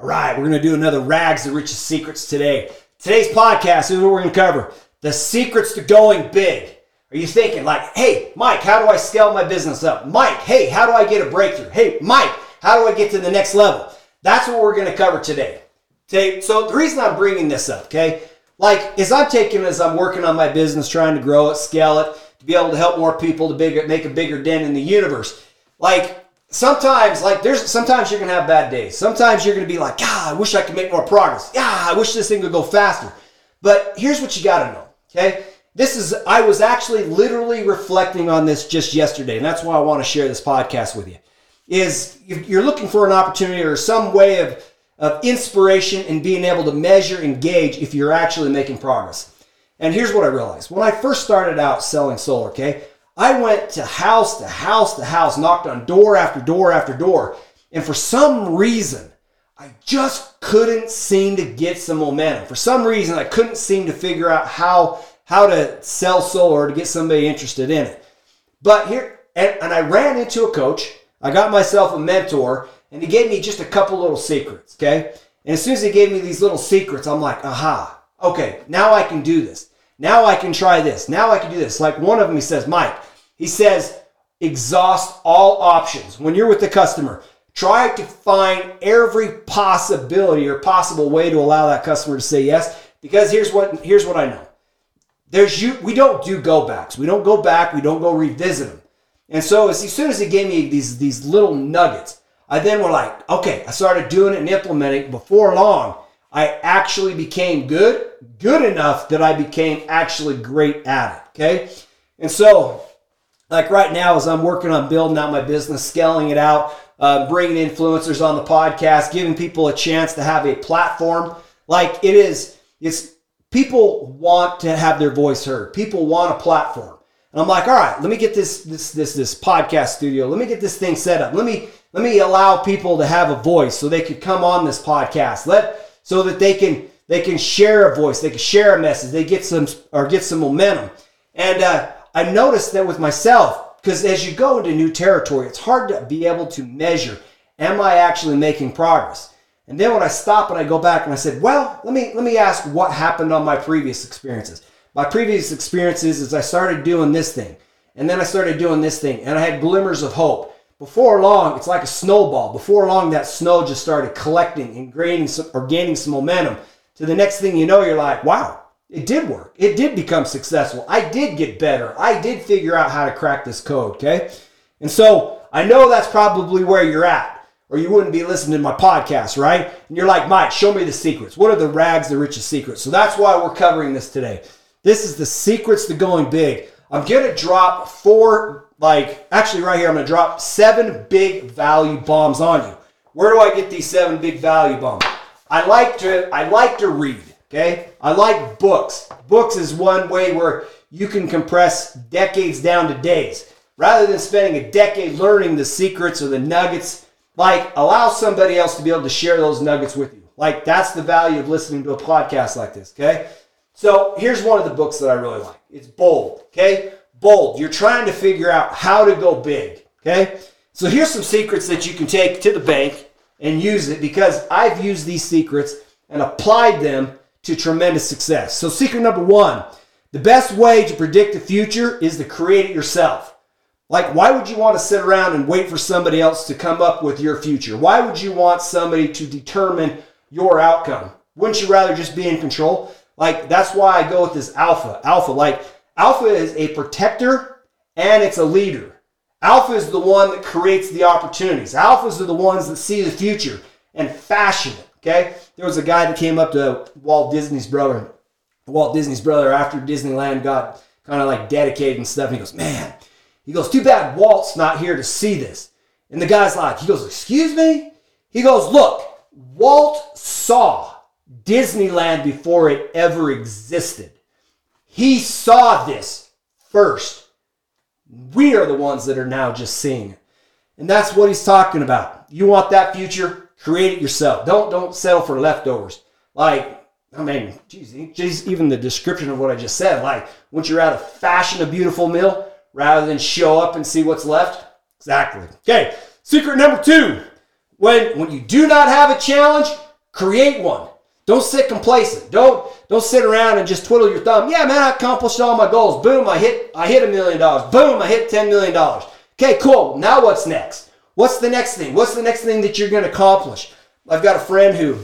All right, we're going to do another Rags to Riches Secrets today. Today's podcast is what we're going to cover the secrets to going big. Are you thinking, like, hey, Mike, how do I scale my business up? Mike, hey, how do I get a breakthrough? Hey, Mike, how do I get to the next level? That's what we're going to cover today. Okay, so the reason I'm bringing this up, okay, like, is I'm taking as I'm working on my business, trying to grow it, scale it, to be able to help more people to bigger, make a bigger dent in the universe. Like, sometimes like there's sometimes you're gonna have bad days. Sometimes you're gonna be like god i wish i could make more progress. Yeah i wish this thing could go faster. But here's what you gotta know okay? This is i was actually literally reflecting on this just yesterday and that's why i want to share this podcast with you is you're looking for an opportunity or some way of, of inspiration and being able to measure and gauge if you're actually making progress. And here's what i realized. When i first started out selling solar okay I went to house to house to house, knocked on door after door after door. And for some reason, I just couldn't seem to get some momentum. For some reason, I couldn't seem to figure out how, how to sell solar to get somebody interested in it. But here, and, and I ran into a coach. I got myself a mentor, and he gave me just a couple little secrets, okay? And as soon as he gave me these little secrets, I'm like, aha, okay, now I can do this. Now I can try this. Now I can do this. Like one of them, he says, Mike, he says, exhaust all options. When you're with the customer, try to find every possibility or possible way to allow that customer to say yes. Because here's what here's what I know. There's you we don't do go backs. We don't go back, we don't go revisit them. And so as, soon as he gave me these these little nuggets, I then were like, okay, I started doing it and implementing. Before long, I actually became good, good enough that I became actually great at it. Okay. And so like right now, as I'm working on building out my business, scaling it out, uh, bringing influencers on the podcast, giving people a chance to have a platform. Like it is, it's people want to have their voice heard. People want a platform. And I'm like, all right, let me get this this this this podcast studio. Let me get this thing set up. Let me let me allow people to have a voice so they could come on this podcast. Let so that they can they can share a voice, they can share a message, they get some or get some momentum. And uh, I noticed that with myself, because as you go into new territory, it's hard to be able to measure, am I actually making progress? And then when I stop and I go back and I said, well, let me let me ask what happened on my previous experiences. My previous experiences is I started doing this thing, and then I started doing this thing, and I had glimmers of hope. Before long, it's like a snowball. Before long, that snow just started collecting and gaining some, or gaining some momentum. To the next thing you know, you're like, wow, it did work. It did become successful. I did get better. I did figure out how to crack this code, okay? And so I know that's probably where you're at, or you wouldn't be listening to my podcast, right? And you're like, Mike, show me the secrets. What are the rags to riches secrets? So that's why we're covering this today. This is the secrets to going big. I'm to drop four, like, actually, right here, I'm to drop seven big value bombs on you. Where do I get these seven big value bombs? I like to, I like to read. Okay? I like books. Books is one way where you can compress decades down to days. Rather than spending a decade learning the secrets or the nuggets, like allow somebody else to be able to share those nuggets with you. Like that's the value of listening to a podcast like this, okay? So here's one of the books that I really like. It's Bold, okay? Bold. You're trying to figure out how to go big, okay? So here's some secrets that you can take to the bank and use it because I've used these secrets and applied them to tremendous success. So, secret number one the best way to predict the future is to create it yourself. Like, why would you want to sit around and wait for somebody else to come up with your future? Why would you want somebody to determine your outcome? Wouldn't you rather just be in control? Like, that's why I go with this alpha. Alpha, like, alpha is a protector and it's a leader. Alpha is the one that creates the opportunities. Alphas are the ones that see the future and fashion it. Okay? There was a guy that came up to Walt Disney's brother, Walt Disney's brother, after Disneyland got kind of like dedicated and stuff. And he goes, Man, he goes, Too bad Walt's not here to see this. And the guy's like, He goes, Excuse me? He goes, Look, Walt saw Disneyland before it ever existed. He saw this first. We are the ones that are now just seeing it. And that's what he's talking about. You want that future? Create it yourself. Don't don't settle for leftovers. Like I mean, geez, even the description of what I just said. Like once you're out of fashion a beautiful meal, rather than show up and see what's left. Exactly. Okay. Secret number two: when when you do not have a challenge, Create one. Don't sit complacent. Don't don't sit around and just twiddle your thumb. Yeah, man, I accomplished all my goals. Boom, I hit I hit a million dollars. Boom, I hit ten million dollars. Okay, cool. Now what's next? What's the next thing? What's the next thing that you're going to accomplish? I've got a friend who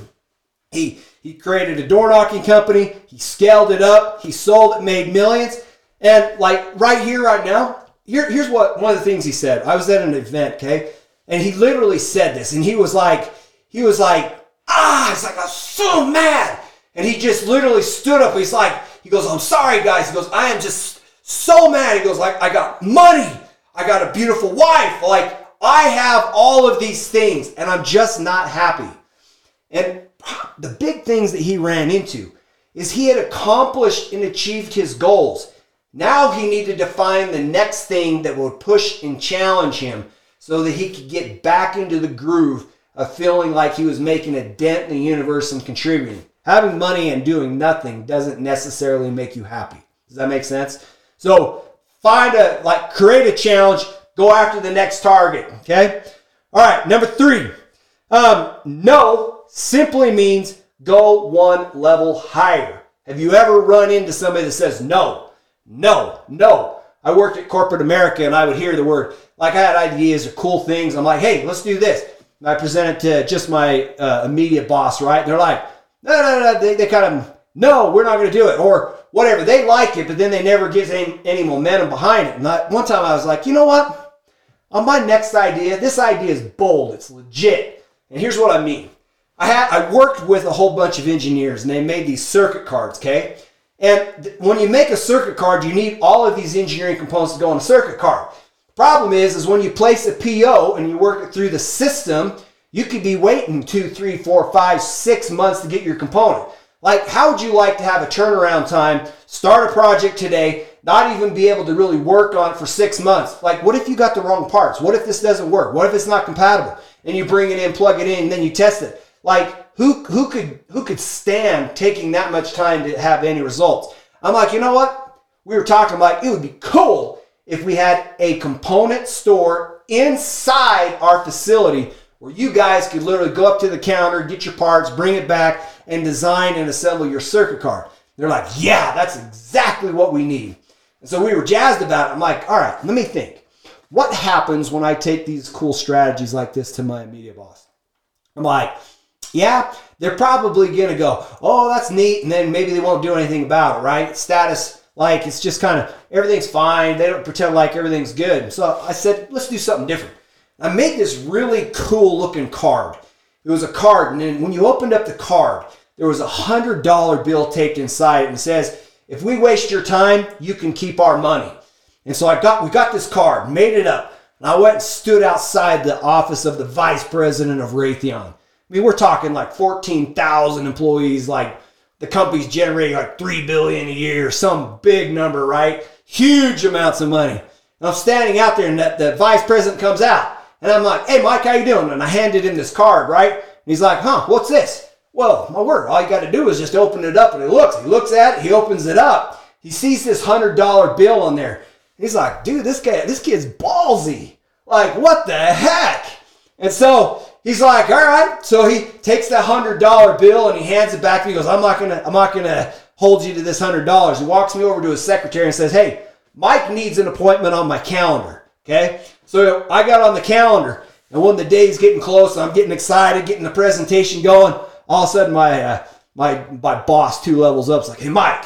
he he created a door knocking company. He scaled it up. He sold it, made millions. And like right here, right now, here, here's what one of the things he said. I was at an event, okay, and he literally said this, and he was like, he was like, ah, he's like, I'm so mad. And he just literally stood up. He's like, he goes, I'm sorry, guys. He goes, I am just so mad. He goes, like, I got money. I got a beautiful wife. Like, I have all of these things and I'm just not happy. And the big things that he ran into is he had accomplished and achieved his goals. Now he needed to find the next thing that would push and challenge him so that he could get back into the groove of feeling like he was making a dent in the universe and contributing. Having money and doing nothing doesn't necessarily make you happy. Does that make sense? So find a, like, create a challenge, go after the next target, okay? All right, number three. Um, no simply means go one level higher. Have you ever run into somebody that says no, no, no? I worked at corporate America and I would hear the word, like I had ideas or cool things. I'm like, hey, let's do this. And I present it to just my uh, immediate boss, right? And They're like, no, no, no. They, they kind of, no, we're not going to do it. Or whatever. They like it, but then they never get any, any momentum behind it. And I, one time I was like, you know what? On my next idea, this idea is bold. It's legit. And here's what I mean. I had I worked with a whole bunch of engineers and they made these circuit cards, okay? And th- when you make a circuit card, you need all of these engineering components to go on a circuit card. Problem is, is when you place a PO and you work it through the system, you could be waiting two, three, four, five, six months to get your component. Like, how would you like to have a turnaround time, start a project today, not even be able to really work on it for six months? Like, what if you got the wrong parts? What if this doesn't work? What if it's not compatible? And you bring it in, plug it in, and then you test it. Like, who who could who could stand taking that much time to have any results? I'm like, you know what? We were talking like it would be cool if we had a component store inside our facility where you guys could literally go up to the counter, get your parts, bring it back, and design and assemble your circuit card. They're like, yeah, that's exactly what we need. And so we were jazzed about it. I'm like, all right, let me think. What happens when I take these cool strategies like this to my immediate boss? I'm like, yeah, they're probably going to go, oh, that's neat. And then maybe they won't do anything about it, right? Status like it's just kind of everything's fine. They don't pretend like everything's good. So I said, let's do something different. I made this really cool looking card. It was a card, and then when you opened up the card, there was a hundred dollar bill taped inside, and it says, "If we waste your time, you can keep our money." And so I got we got this card, made it up, and I went and stood outside the office of the vice president of Raytheon. I mean, we're talking like fourteen thousand employees, like the company's generating like three billion a year, some big number, right? Huge amounts of money. And I'm standing out there, and the, the vice president comes out, and I'm like, "Hey, Mike, how you doing?" And I handed him this card, right? And he's like, "Huh? What's this?" Well, my word, all you got to do is just open it up, and he looks. He looks at it. He opens it up. He sees this hundred dollar bill on there. He's like, "Dude, this guy, this kid's ballsy. Like, what the heck?" And so he's like, all right. So he takes that hundred dollar bill and he hands it back to me. He goes, I'm not gonna, I'm not gonna hold you to this hundred dollars. He walks me over to his secretary and says, Hey, Mike needs an appointment on my calendar. Okay. So I got on the calendar, and when the day's getting close, I'm getting excited, getting the presentation going. All of a sudden, my uh, my my boss, two levels up, is like, Hey, Mike.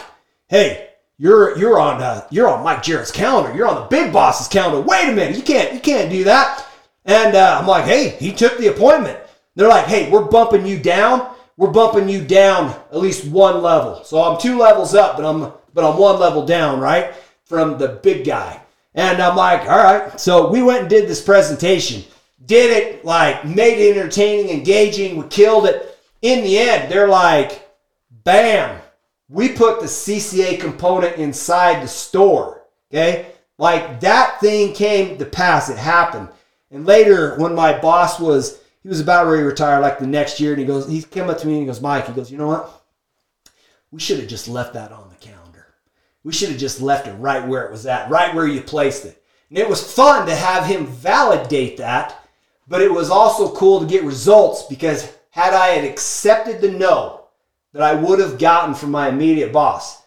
Hey, you're you're on uh, you're on Mike Jarrett's calendar. You're on the big boss's calendar. Wait a minute, you can't you can't do that. And uh, I'm like, hey, he took the appointment. They're like, hey, we're bumping you down. We're bumping you down at least one level. So I'm two levels up, but I'm but I'm one level down, right? From the big guy. And I'm like, all right. So we went and did this presentation. Did it like made it entertaining, engaging. We killed it. In the end, they're like, bam, we put the CCA component inside the store. Okay. Like that thing came to pass. It happened. And later, when my boss was, he was about ready to retire like the next year, and he goes, he came up to me and he goes, Mike, he goes, you know what? We should have just left that on the calendar. We should have just left it right where it was at, right where you placed it. And it was fun to have him validate that, but it was also cool to get results because had I had accepted the no that I would have gotten from my immediate boss.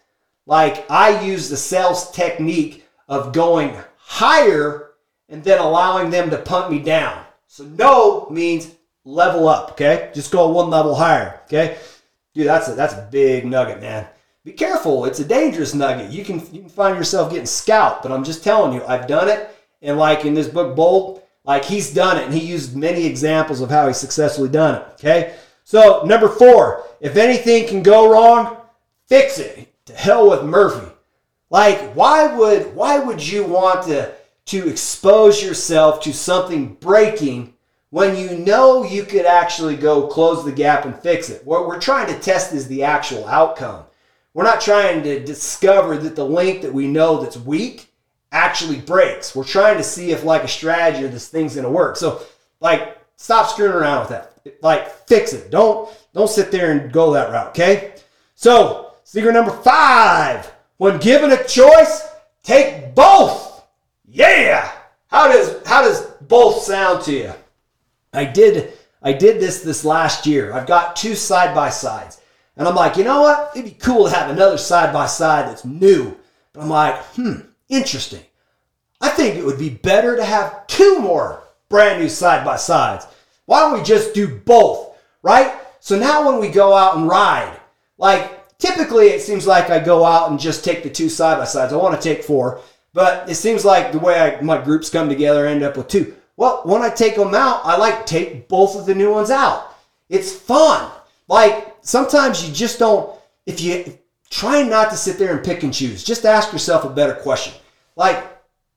Like I use the sales technique of going higher and then allowing them to punt me down. So no means level up, okay? Just go one level higher, okay? Dude, that's a that's a big nugget, man. Be careful, it's a dangerous nugget. You can you can find yourself getting scalped, but I'm just telling you, I've done it. And like in this book, Bold, like he's done it and he used many examples of how he's successfully done it. Okay. So number four, if anything can go wrong, fix it. To hell with Murphy. Like, why would why would you want to to expose yourself to something breaking when you know you could actually go close the gap and fix it? What we're trying to test is the actual outcome. We're not trying to discover that the link that we know that's weak actually breaks. We're trying to see if like a strategy or this thing's gonna work. So like stop screwing around with that. Like fix it. Don't don't sit there and go that route, okay? So secret number five, when given a choice, take both. Yeah. How does how does both sound to you? I did I did this this last year. I've got two side by sides. And I'm like, you know what? It'd be cool to have another side by side that's new. But I'm like, hmm, interesting. I think it would be better to have two more brand new side by sides. Why don't we just do both, right? So now when we go out and ride, like typically it seems like I go out and just take the two side by sides. I want to take four, but it seems like the way I, my groups come together, I end up with two. Well, when I take them out, I like take both of the new ones out. It's fun. Like sometimes you just don't, if you try not to sit there and pick and choose, just ask yourself a better question. Like,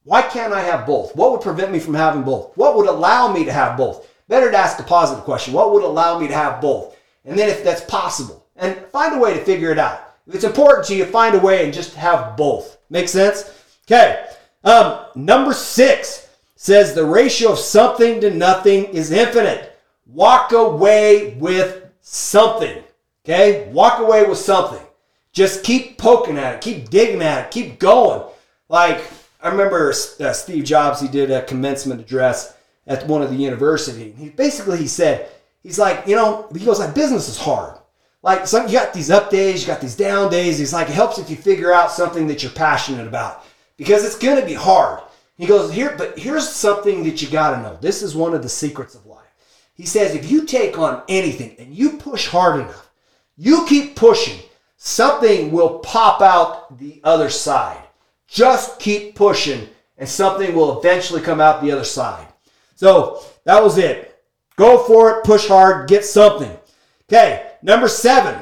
why can't I have both? What would prevent me from having both? What would allow me to have both? Better to ask a positive question. What would allow me to have both? And then if that's possible, and find a way to figure it out. If it's important to you, find a way and just have both. Make sense? Okay. Um, number six says the ratio of something to nothing is infinite. Walk away with something. Okay? Walk away with something. Just keep poking at it, keep digging at it, keep going. Like, I remember uh, Steve Jobs, he did a commencement address at one of the university. He basically he said, he's like, you know, he goes like business is hard. Like some you got these up days, you got these down days. He's like, it helps if you figure out something that you're passionate about because it's gonna be hard. He goes, here, but here's something that you gotta know. This is one of the secrets of life. He says, if you take on anything and you push hard enough, you keep pushing, something will pop out the other side. Just keep pushing, and something will eventually come out the other side. So that was it. Go for it, push hard, get something. Okay, number seven.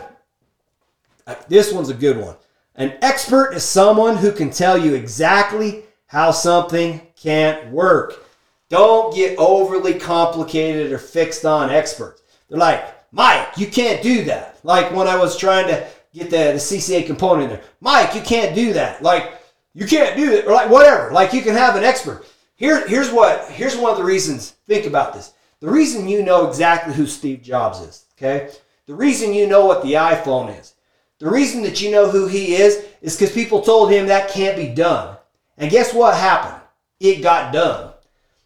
Uh, this one's a good one. An expert is someone who can tell you exactly how something can't work. Don't get overly complicated or fixed on experts. They're like, Mike, you can't do that. Like when I was trying to get the, the CCA component in there. Mike, you can't do that. Like, you can't do it. Or like whatever. Like you can have an expert. Here, here's what here's one of the reasons. Think about this. The reason you know exactly who Steve Jobs is, okay? The reason you know what the iPhone is. The reason that you know who he is is because people told him that can't be done. And guess what happened? It got done.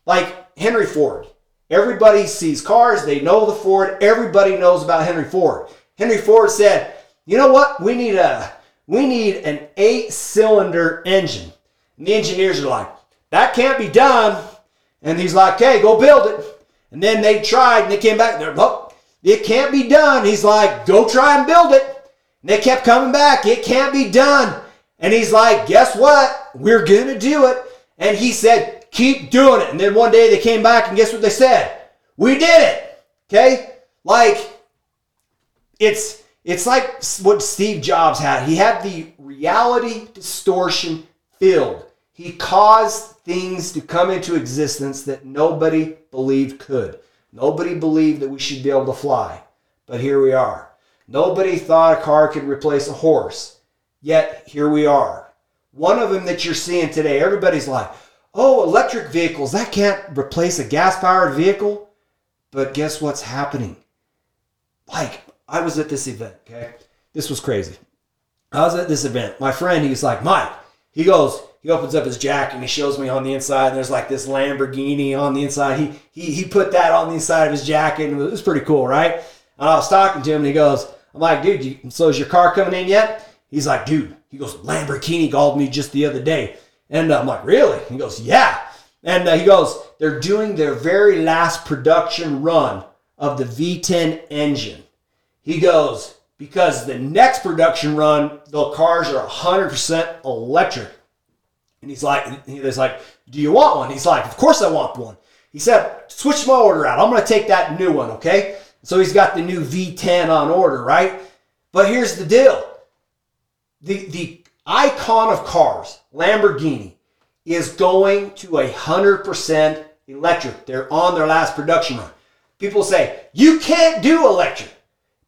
Like Henry Ford. Everybody sees cars, they know the Ford, everybody knows about Henry Ford. Henry Ford said, "You know what? We need a we need an 8-cylinder engine." And the engineers are like, "That can't be done." And he's like, "Okay, go build it." And then they tried and they came back there, "Oh, it can't be done." He's like, "Go try and build it." And they kept coming back, "It can't be done." And he's like, "Guess what? We're going to do it." And he said, Keep doing it. And then one day they came back and guess what they said? We did it. Okay? Like it's it's like what Steve Jobs had. He had the reality distortion field. He caused things to come into existence that nobody believed could. Nobody believed that we should be able to fly. But here we are. Nobody thought a car could replace a horse. Yet here we are. One of them that you're seeing today, everybody's like, oh, electric vehicles, that can't replace a gas powered vehicle. But guess what's happening? Like, I was at this event, okay? This was crazy. I was at this event. My friend, he's like, Mike, he goes, he opens up his jacket and he shows me on the inside. And there's like this Lamborghini on the inside. He, he, he put that on the inside of his jacket and it was pretty cool, right? And I was talking to him and he goes, I'm like, dude, you, so is your car coming in yet? He's like, dude, he goes, Lamborghini called me just the other day. And I'm like, really? He goes, yeah. And uh, he goes, they're doing their very last production run of the V10 engine. He goes, because the next production run, the cars are 100% electric. And he's like, he's like, do you want one? He's like, of course I want one. He said, switch my order out. I'm going to take that new one, okay? So he's got the new V10 on order, right? But here's the deal. The, the icon of cars, Lamborghini, is going to a 100% electric. They're on their last production run. People say, you can't do electric.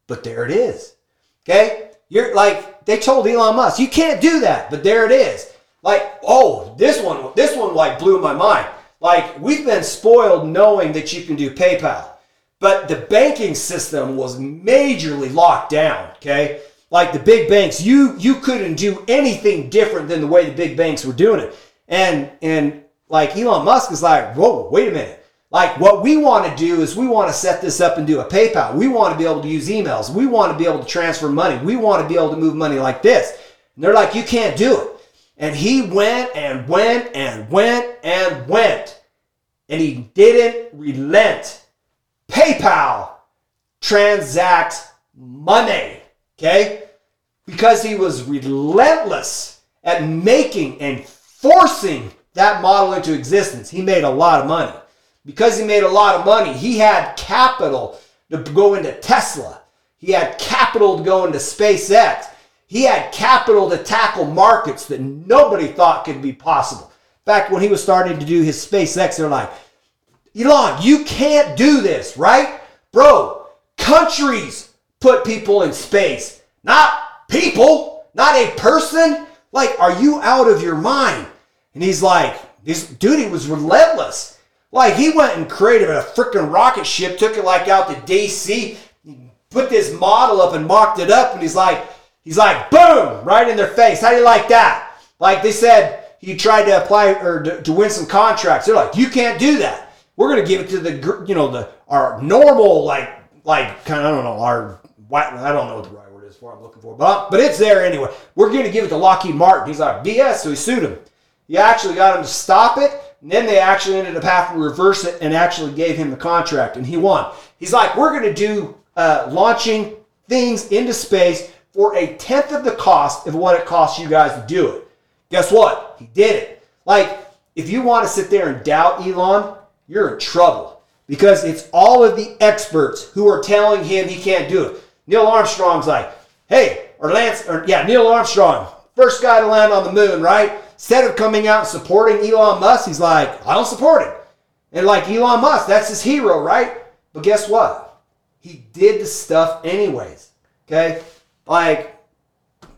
But there it is. Okay? You're like, they told Elon Musk, you can't do that. But there it is. Like, oh, this one, this one like blew my mind. Like, we've been spoiled knowing that you can do PayPal. But the banking system was majorly locked down. Okay? Like the big banks, you you couldn't do anything different than the way the big banks were doing it. And and like Elon Musk is like, whoa, wait a minute. Like what we want to do is we want to set this up and do a PayPal. We want to be able to use emails. We want to be able to transfer money. We want to be able to move money like this. And they're like, you can't do it. And he went and went and went and went. And he didn't relent. PayPal transacts money. Okay? Because he was relentless at making and forcing that model into existence. He made a lot of money. Because he made a lot of money, he had capital to go into Tesla. He had capital to go into SpaceX. He had capital to tackle markets that nobody thought could be possible. In fact, when he was starting to do his SpaceX, they're like, Elon, you can't do this, right? Bro, countries put people in space, not people, not a person. Like, are you out of your mind? And he's like, this dude, he was relentless. Like, he went and created a freaking rocket ship, took it like out to DC, put this model up and mocked it up, and he's like, he's like, boom, right in their face. How do you like that? Like they said, he tried to apply or to, to win some contracts. They're like, you can't do that. We're gonna give it to the, you know, the our normal like like kind of I don't know our I don't know what the right word is for I'm looking for, but but it's there anyway. We're gonna give it to Lockheed Martin. He's like BS, so he sued him. He actually got him to stop it, and then they actually ended up having to reverse it and actually gave him the contract, and he won. He's like, we're gonna do uh, launching things into space for a tenth of the cost of what it costs you guys to do it. Guess what? He did it. Like, if you want to sit there and doubt Elon, you're in trouble because it's all of the experts who are telling him he can't do it. Neil Armstrong's like, hey, or Lance, or yeah, Neil Armstrong, first guy to land on the moon, right? Instead of coming out supporting Elon Musk, he's like, I don't support it. And like Elon Musk, that's his hero, right? But guess what? He did the stuff anyways. Okay? Like,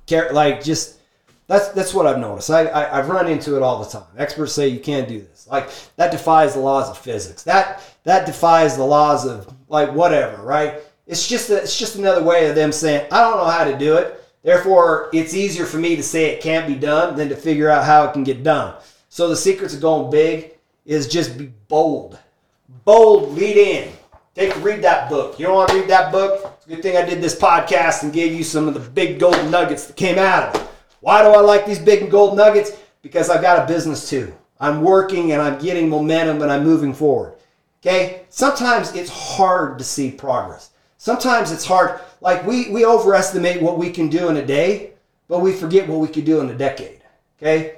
like just that's that's what I've noticed. I, I have run into it all the time. Experts say you can't do this. Like that defies the laws of physics. That that defies the laws of like whatever, right? It's just a, it's just another way of them saying I don't know how to do it. Therefore, it's easier for me to say it can't be done than to figure out how it can get done. So the secrets of going big is just be bold. Bold, lead in. Take read that book. You don't want to read that book? It's a good thing I did this podcast and gave you some of the big golden nuggets that came out of it. Why do I like these big gold nuggets? Because I've got a business too. I'm working and I'm getting momentum and I'm moving forward. Okay? Sometimes it's hard to see progress. Sometimes it's hard. Like we, we overestimate what we can do in a day, but we forget what we could do in a decade. Okay?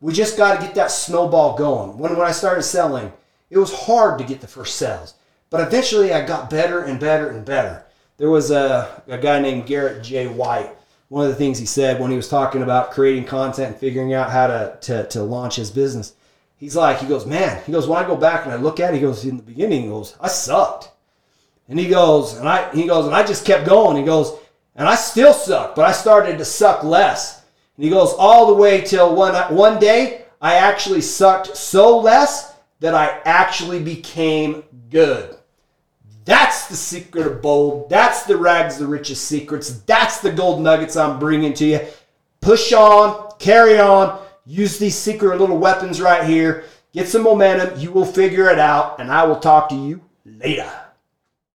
We just got to get that snowball going. When, when I started selling, it was hard to get the first sales. But eventually I got better and better and better. There was a, a guy named Garrett J. White one of the things he said when he was talking about creating content and figuring out how to, to, to launch his business. He's like, he goes, man, he goes, when I go back and I look at it, he goes, in the beginning, he goes, I sucked. And he goes, and I, he goes, and I just kept going. He goes, and I still suck, but I started to suck less. And he goes all the way till one, one day I actually sucked so less that I actually became good. That's the secret of bold. That's the rags to riches secrets. That's the gold nuggets I'm bringing to you. Push on, carry on, use these secret little weapons right here. Get some momentum. You will figure it out, and I will talk to you later.